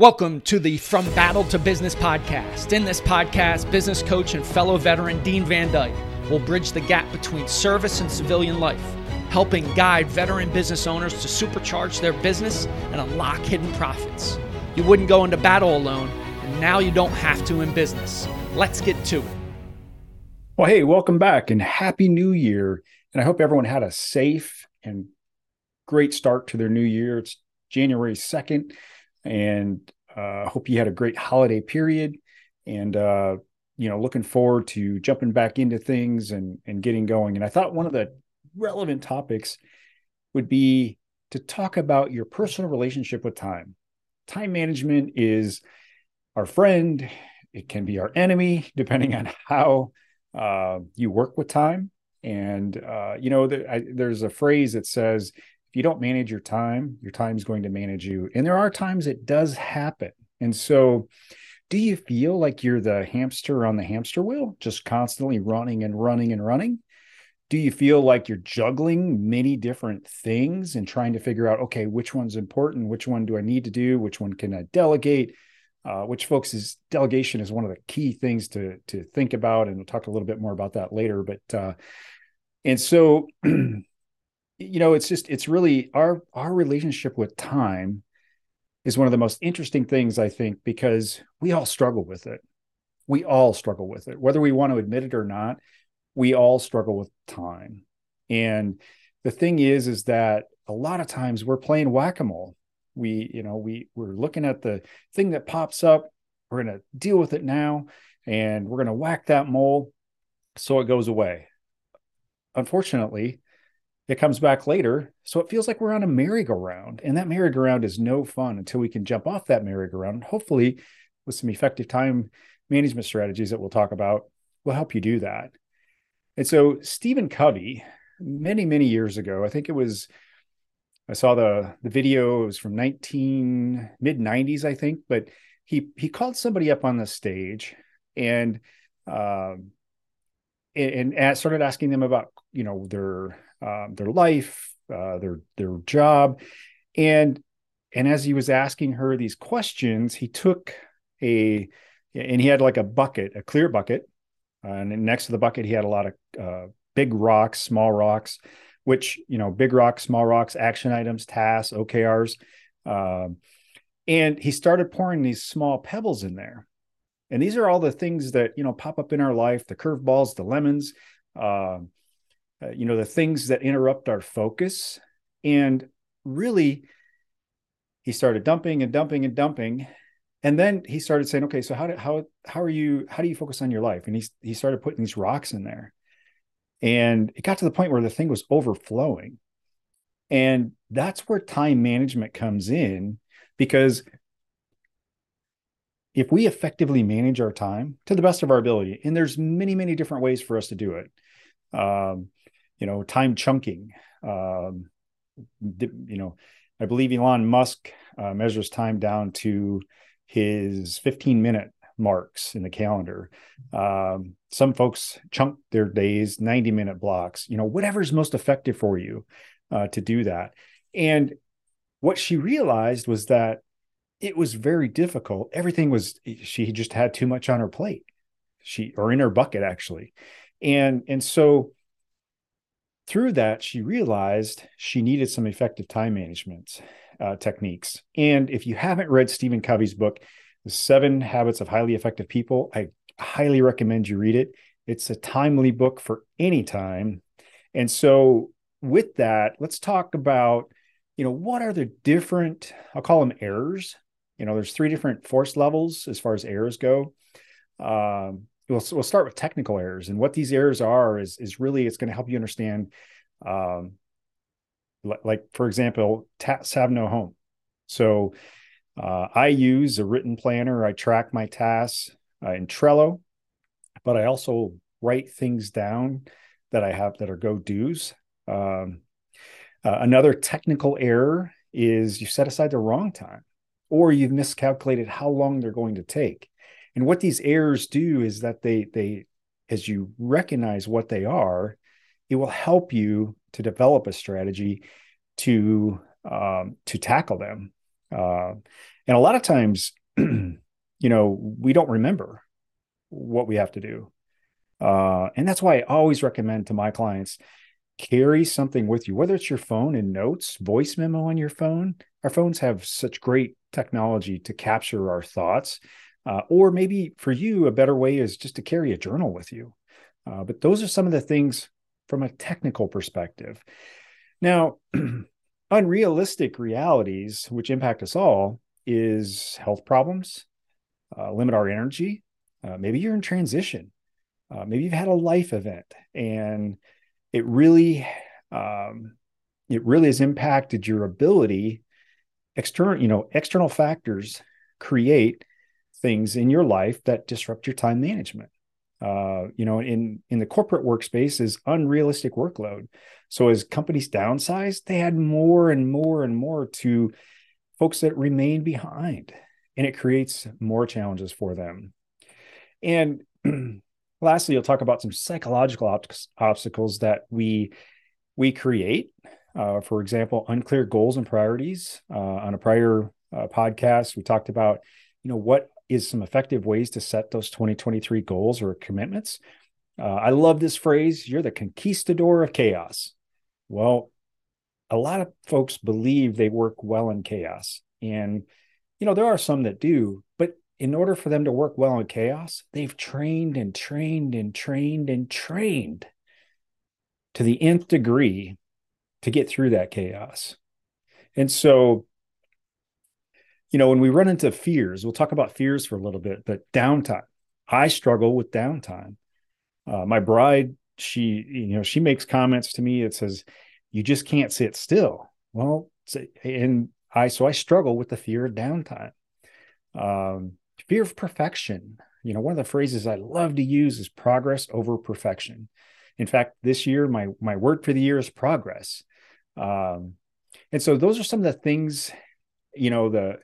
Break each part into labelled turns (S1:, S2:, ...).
S1: Welcome to the From Battle to Business podcast. In this podcast, business coach and fellow veteran Dean Van Dyke will bridge the gap between service and civilian life, helping guide veteran business owners to supercharge their business and unlock hidden profits. You wouldn't go into battle alone, and now you don't have to in business. Let's get to it.
S2: Well, hey, welcome back and happy new year. And I hope everyone had a safe and great start to their new year. It's January 2nd and uh, hope you had a great holiday period and uh, you know looking forward to jumping back into things and and getting going. And i thought one of the relevant topics would be to talk about your personal relationship with time. Time management is our friend it can be our enemy depending on how uh, you work with time. And uh, you know I, there's a phrase that says if you don't manage your time, your time is going to manage you. And there are times it does happen. And so, do you feel like you're the hamster on the hamster wheel, just constantly running and running and running? Do you feel like you're juggling many different things and trying to figure out, okay, which one's important? Which one do I need to do? Which one can I delegate? Uh, which folks is delegation is one of the key things to to think about, and we'll talk a little bit more about that later. But uh, and so you know it's just it's really our our relationship with time is one of the most interesting things i think because we all struggle with it. We all struggle with it. Whether we want to admit it or not we all struggle with time. And the thing is is that a lot of times we're playing whack-a-mole. We you know we we're looking at the thing that pops up. We're going to deal with it now and we're going to whack that mole so it goes away. Unfortunately it comes back later. So it feels like we're on a merry-go-round. And that merry-go-round is no fun until we can jump off that merry-go-round. Hopefully, with some effective time management strategies that we'll talk about, will help you do that. And so Stephen Covey, many, many years ago, I think it was I saw the the video, it was from 19 mid 90s, I think, but he he called somebody up on the stage and um and, and started asking them about you know their um, their life, uh, their their job, and and as he was asking her these questions, he took a and he had like a bucket, a clear bucket, uh, and next to the bucket he had a lot of uh, big rocks, small rocks, which you know, big rocks, small rocks, action items, tasks, OKRs, um, and he started pouring these small pebbles in there. And these are all the things that you know pop up in our life: the curveballs, the lemons, uh, uh, you know the things that interrupt our focus. And really he started dumping and dumping and dumping. And then he started saying okay so how do, how how are you how do you focus on your life? And he he started putting these rocks in there. And it got to the point where the thing was overflowing. And that's where time management comes in because if we effectively manage our time to the best of our ability and there's many many different ways for us to do it um, you know, time chunking. Um, you know, I believe Elon Musk uh, measures time down to his 15 minute marks in the calendar. Um, some folks chunk their days 90 minute blocks, you know, whatever's most effective for you uh, to do that. And what she realized was that it was very difficult. Everything was, she just had too much on her plate. She, or in her bucket actually. And, and so through that, she realized she needed some effective time management uh, techniques. And if you haven't read Stephen Covey's book, The Seven Habits of Highly Effective People, I highly recommend you read it. It's a timely book for any time. And so, with that, let's talk about, you know, what are the different, I'll call them errors. You know, there's three different force levels as far as errors go. Um, we'll, we'll start with technical errors and what these errors are is is really it's going to help you understand um, like for example tasks have no home. So uh, i use a written planner i track my tasks uh, in trello but i also write things down that i have that are go do's. Um, uh, another technical error is you set aside the wrong time or you've miscalculated how long they're going to take and what these errors do is that they they as you recognize what they are, it will help you to develop a strategy to um, to tackle them. Uh, and a lot of times, you know, we don't remember what we have to do. Uh, and that's why I always recommend to my clients carry something with you, whether it's your phone and notes, voice memo on your phone. Our phones have such great technology to capture our thoughts. Uh, or maybe for you, a better way is just to carry a journal with you. Uh, but those are some of the things from a technical perspective. Now, unrealistic realities, which impact us all, is health problems, uh, limit our energy. Uh, maybe you're in transition. Uh, maybe you've had a life event and it really um, it really has impacted your ability external you know external factors create things in your life that disrupt your time management. Uh, you know in in the corporate workspace is unrealistic workload. So as companies downsize they add more and more and more to folks that remain behind and it creates more challenges for them. And lastly you'll talk about some psychological ob- obstacles that we we create. Uh, for example unclear goals and priorities. Uh, on a prior uh, podcast we talked about you know what is some effective ways to set those 2023 goals or commitments uh, i love this phrase you're the conquistador of chaos well a lot of folks believe they work well in chaos and you know there are some that do but in order for them to work well in chaos, they've trained and trained and trained and trained to the nth degree to get through that chaos. And so, you know, when we run into fears, we'll talk about fears for a little bit, but downtime. I struggle with downtime. Uh, my bride, she, you know, she makes comments to me. It says, "You just can't sit still." Well, and I, so I struggle with the fear of downtime. Um, fear of perfection. You know, one of the phrases I love to use is progress over perfection. In fact, this year, my my word for the year is progress. Um, and so those are some of the things, you know, the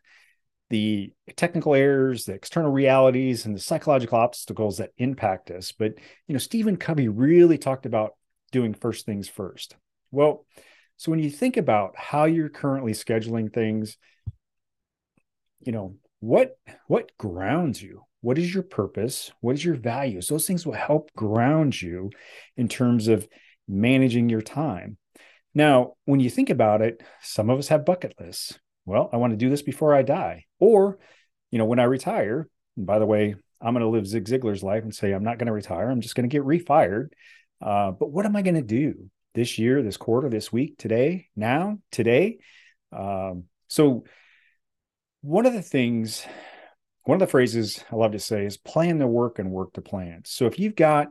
S2: the technical errors, the external realities, and the psychological obstacles that impact us. But you know, Stephen Covey really talked about doing first things first. Well, so when you think about how you're currently scheduling things, you know, what what grounds you? What is your purpose? What is your values? Those things will help ground you in terms of managing your time. Now when you think about it some of us have bucket lists well i want to do this before i die or you know when i retire and by the way i'm going to live zig ziglar's life and say i'm not going to retire i'm just going to get refired uh, but what am i going to do this year this quarter this week today now today um, so one of the things, one of the phrases I love to say is plan the work and work the plan. So if you've got,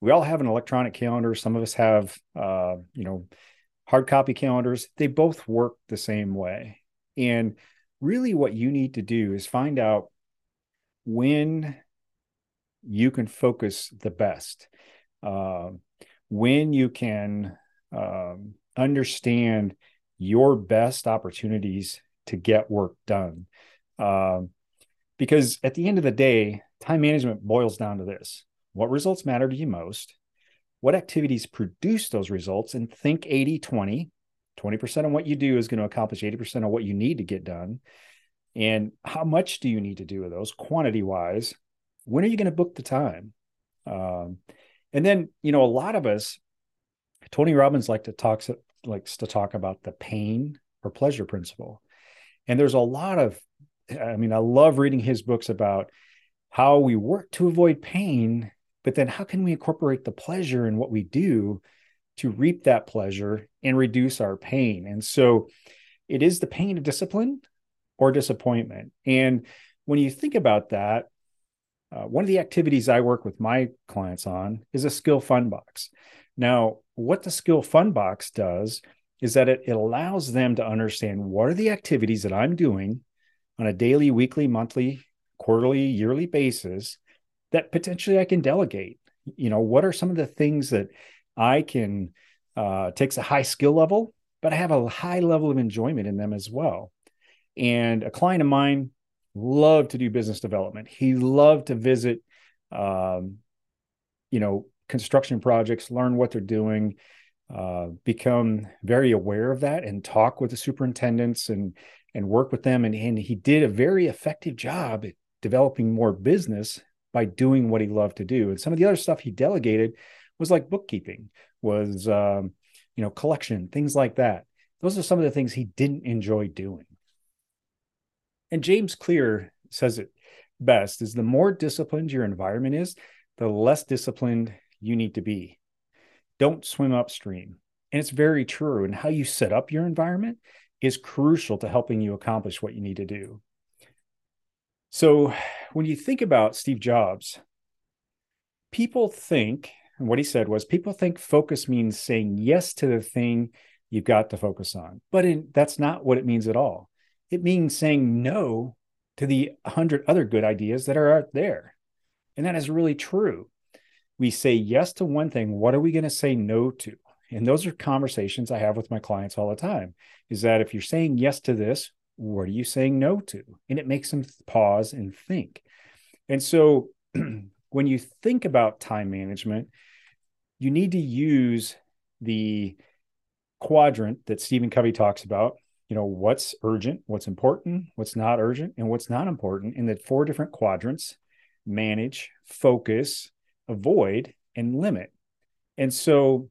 S2: we all have an electronic calendar. Some of us have, uh, you know, hard copy calendars. They both work the same way. And really, what you need to do is find out when you can focus the best, uh, when you can um, understand your best opportunities to get work done. Um, because at the end of the day, time management boils down to this what results matter to you most? What activities produce those results? And think 80 20. 20% of what you do is going to accomplish 80% of what you need to get done. And how much do you need to do of those quantity wise? When are you going to book the time? Um, and then, you know, a lot of us, Tony Robbins like to talk likes to talk about the pain or pleasure principle. And there's a lot of, I mean, I love reading his books about how we work to avoid pain, but then how can we incorporate the pleasure in what we do to reap that pleasure and reduce our pain? And so it is the pain of discipline or disappointment. And when you think about that, uh, one of the activities I work with my clients on is a skill fun box. Now, what the skill fun box does is that it, it allows them to understand what are the activities that I'm doing on a daily, weekly, monthly, quarterly, yearly basis that potentially I can delegate. You know, what are some of the things that I can uh, takes a high skill level, but I have a high level of enjoyment in them as well. And a client of mine loved to do business development. He loved to visit, um, you know, construction projects, learn what they're doing, uh, become very aware of that and talk with the superintendents and and work with them. And, and he did a very effective job at developing more business by doing what he loved to do. And some of the other stuff he delegated was like bookkeeping, was um, you know collection, things like that. Those are some of the things he didn't enjoy doing. And James Clear says it best: is the more disciplined your environment is, the less disciplined you need to be. Don't swim upstream. And it's very true. And how you set up your environment is crucial to helping you accomplish what you need to do. So, when you think about Steve Jobs, people think, and what he said was, people think focus means saying yes to the thing you've got to focus on. But in, that's not what it means at all. It means saying no to the hundred other good ideas that are out there. And that is really true. We say yes to one thing. What are we going to say no to? And those are conversations I have with my clients all the time. Is that if you're saying yes to this, what are you saying no to? And it makes them pause and think. And so when you think about time management, you need to use the quadrant that Stephen Covey talks about. You know, what's urgent, what's important, what's not urgent, and what's not important in the four different quadrants manage, focus, avoid, and limit. And so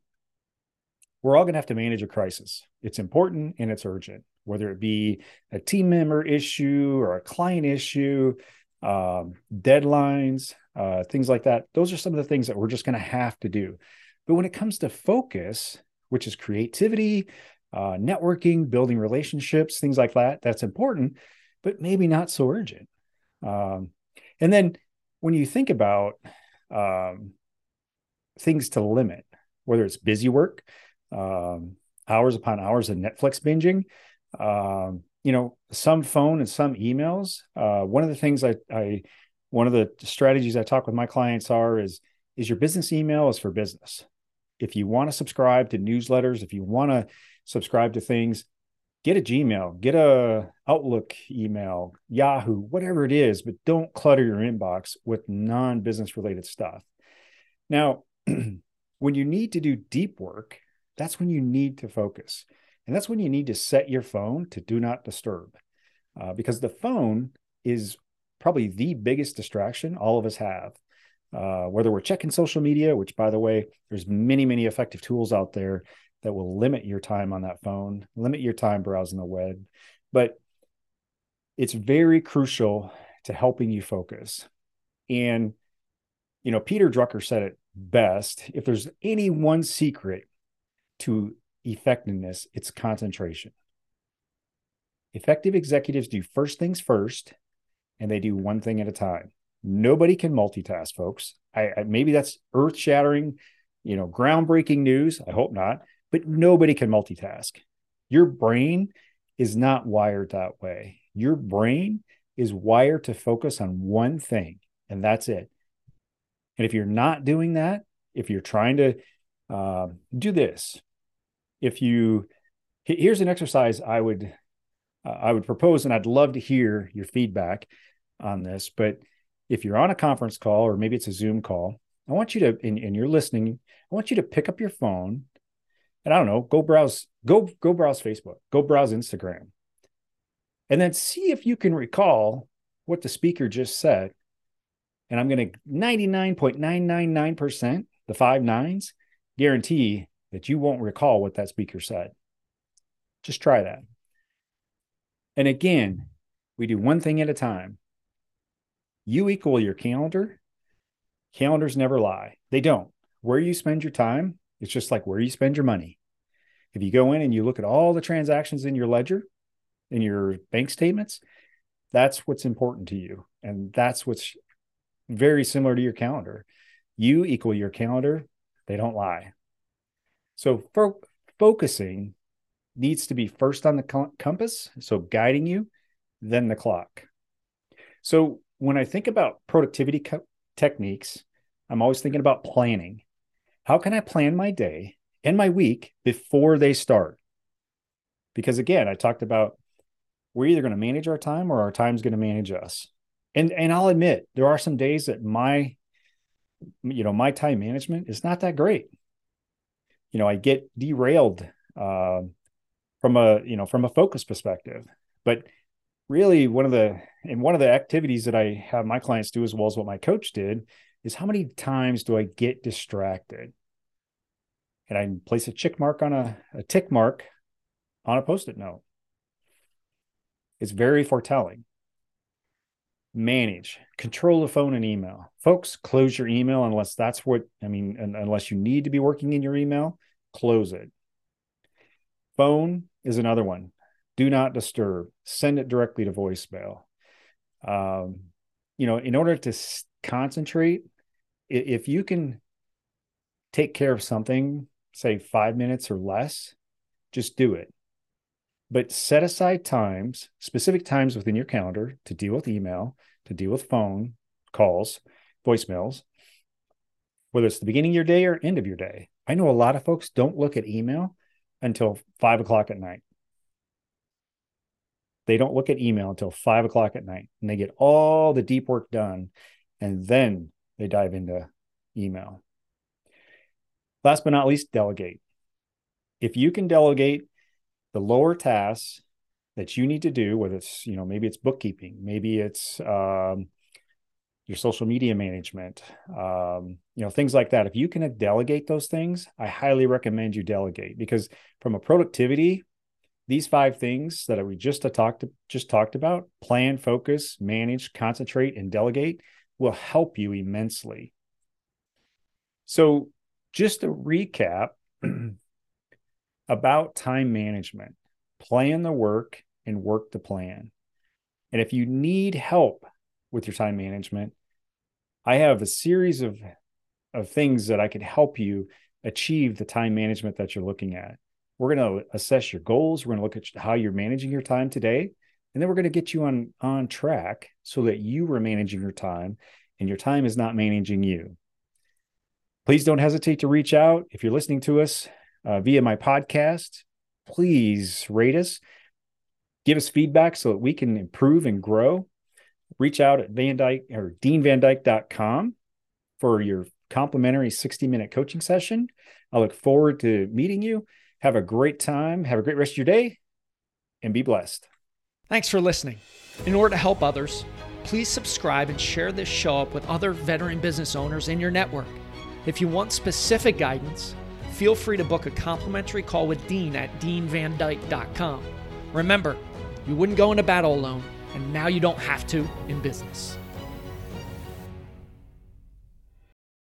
S2: we're all going to have to manage a crisis. It's important and it's urgent, whether it be a team member issue or a client issue, um, deadlines, uh, things like that. Those are some of the things that we're just going to have to do. But when it comes to focus, which is creativity, uh, networking, building relationships, things like that, that's important, but maybe not so urgent. Um, and then when you think about um, things to limit, whether it's busy work, um, hours upon hours of Netflix binging. Um, you know, some phone and some emails. Uh, one of the things I, I, one of the strategies I talk with my clients are is, is your business email is for business. If you want to subscribe to newsletters, if you want to subscribe to things, get a Gmail, get a Outlook email, Yahoo, whatever it is, but don't clutter your inbox with non-business related stuff. Now, when you need to do deep work, that's when you need to focus. And that's when you need to set your phone to do not disturb uh, because the phone is probably the biggest distraction all of us have. Uh, whether we're checking social media, which by the way, there's many, many effective tools out there that will limit your time on that phone, limit your time browsing the web. But it's very crucial to helping you focus. And, you know, Peter Drucker said it best if there's any one secret to effectiveness, it's concentration. Effective executives do first things first, and they do one thing at a time. Nobody can multitask, folks. I, I maybe that's earth shattering, you know, groundbreaking news. I hope not, but nobody can multitask. Your brain is not wired that way. Your brain is wired to focus on one thing, and that's it. And if you're not doing that, if you're trying to uh, do this, if you here's an exercise I would uh, I would propose, and I'd love to hear your feedback on this. But if you're on a conference call or maybe it's a Zoom call, I want you to, and, and you're listening, I want you to pick up your phone and I don't know, go browse, go go browse Facebook, go browse Instagram, and then see if you can recall what the speaker just said. And I'm going to 99.999%, the five nines, guarantee that you won't recall what that speaker said. Just try that. And again, we do one thing at a time. You equal your calendar. Calendars never lie. They don't. Where you spend your time, it's just like where you spend your money. If you go in and you look at all the transactions in your ledger, in your bank statements, that's what's important to you. And that's what's very similar to your calendar. You equal your calendar. They don't lie. So fo- focusing needs to be first on the compass, so guiding you, then the clock. So when I think about productivity co- techniques, I'm always thinking about planning. How can I plan my day and my week before they start? Because again, I talked about we're either going to manage our time or our time's going to manage us. And and I'll admit there are some days that my you know my time management is not that great you know, I get derailed uh, from a, you know, from a focus perspective. But really, one of the and one of the activities that I have my clients do as well as what my coach did is how many times do I get distracted? And I place a check mark on a, a tick mark on a post-it note. It's very foretelling. Manage, control the phone and email. Folks, close your email unless that's what I mean, unless you need to be working in your email, close it. Phone is another one. Do not disturb. Send it directly to voicemail. Um, you know, in order to concentrate, if you can take care of something, say five minutes or less, just do it. But set aside times, specific times within your calendar to deal with email, to deal with phone calls, voicemails, whether it's the beginning of your day or end of your day. I know a lot of folks don't look at email until five o'clock at night. They don't look at email until five o'clock at night and they get all the deep work done. And then they dive into email. Last but not least, delegate. If you can delegate the lower tasks that you need to do, whether it's, you know, maybe it's bookkeeping, maybe it's um, your social media management, um, you know, things like that. If you can delegate those things, I highly recommend you delegate because from a productivity, these five things that we just talked just talked about, plan, focus, manage, concentrate, and delegate will help you immensely. So, just to recap about time management, plan the work and work the plan. And if you need help with your time management, I have a series of, of things that I could help you achieve the time management that you're looking at. We're going to assess your goals. We're going to look at how you're managing your time today. And then we're going to get you on, on track so that you are managing your time and your time is not managing you. Please don't hesitate to reach out. If you're listening to us uh, via my podcast, please rate us, give us feedback so that we can improve and grow. Reach out at Van Dyke or deanvandyke.com for your complimentary 60 minute coaching session. I look forward to meeting you. Have a great time. Have a great rest of your day and be blessed.
S1: Thanks for listening. In order to help others, please subscribe and share this show up with other veteran business owners in your network. If you want specific guidance, feel free to book a complimentary call with Dean at deanvandyke.com. Remember, you wouldn't go into battle alone, and now you don't have to in business.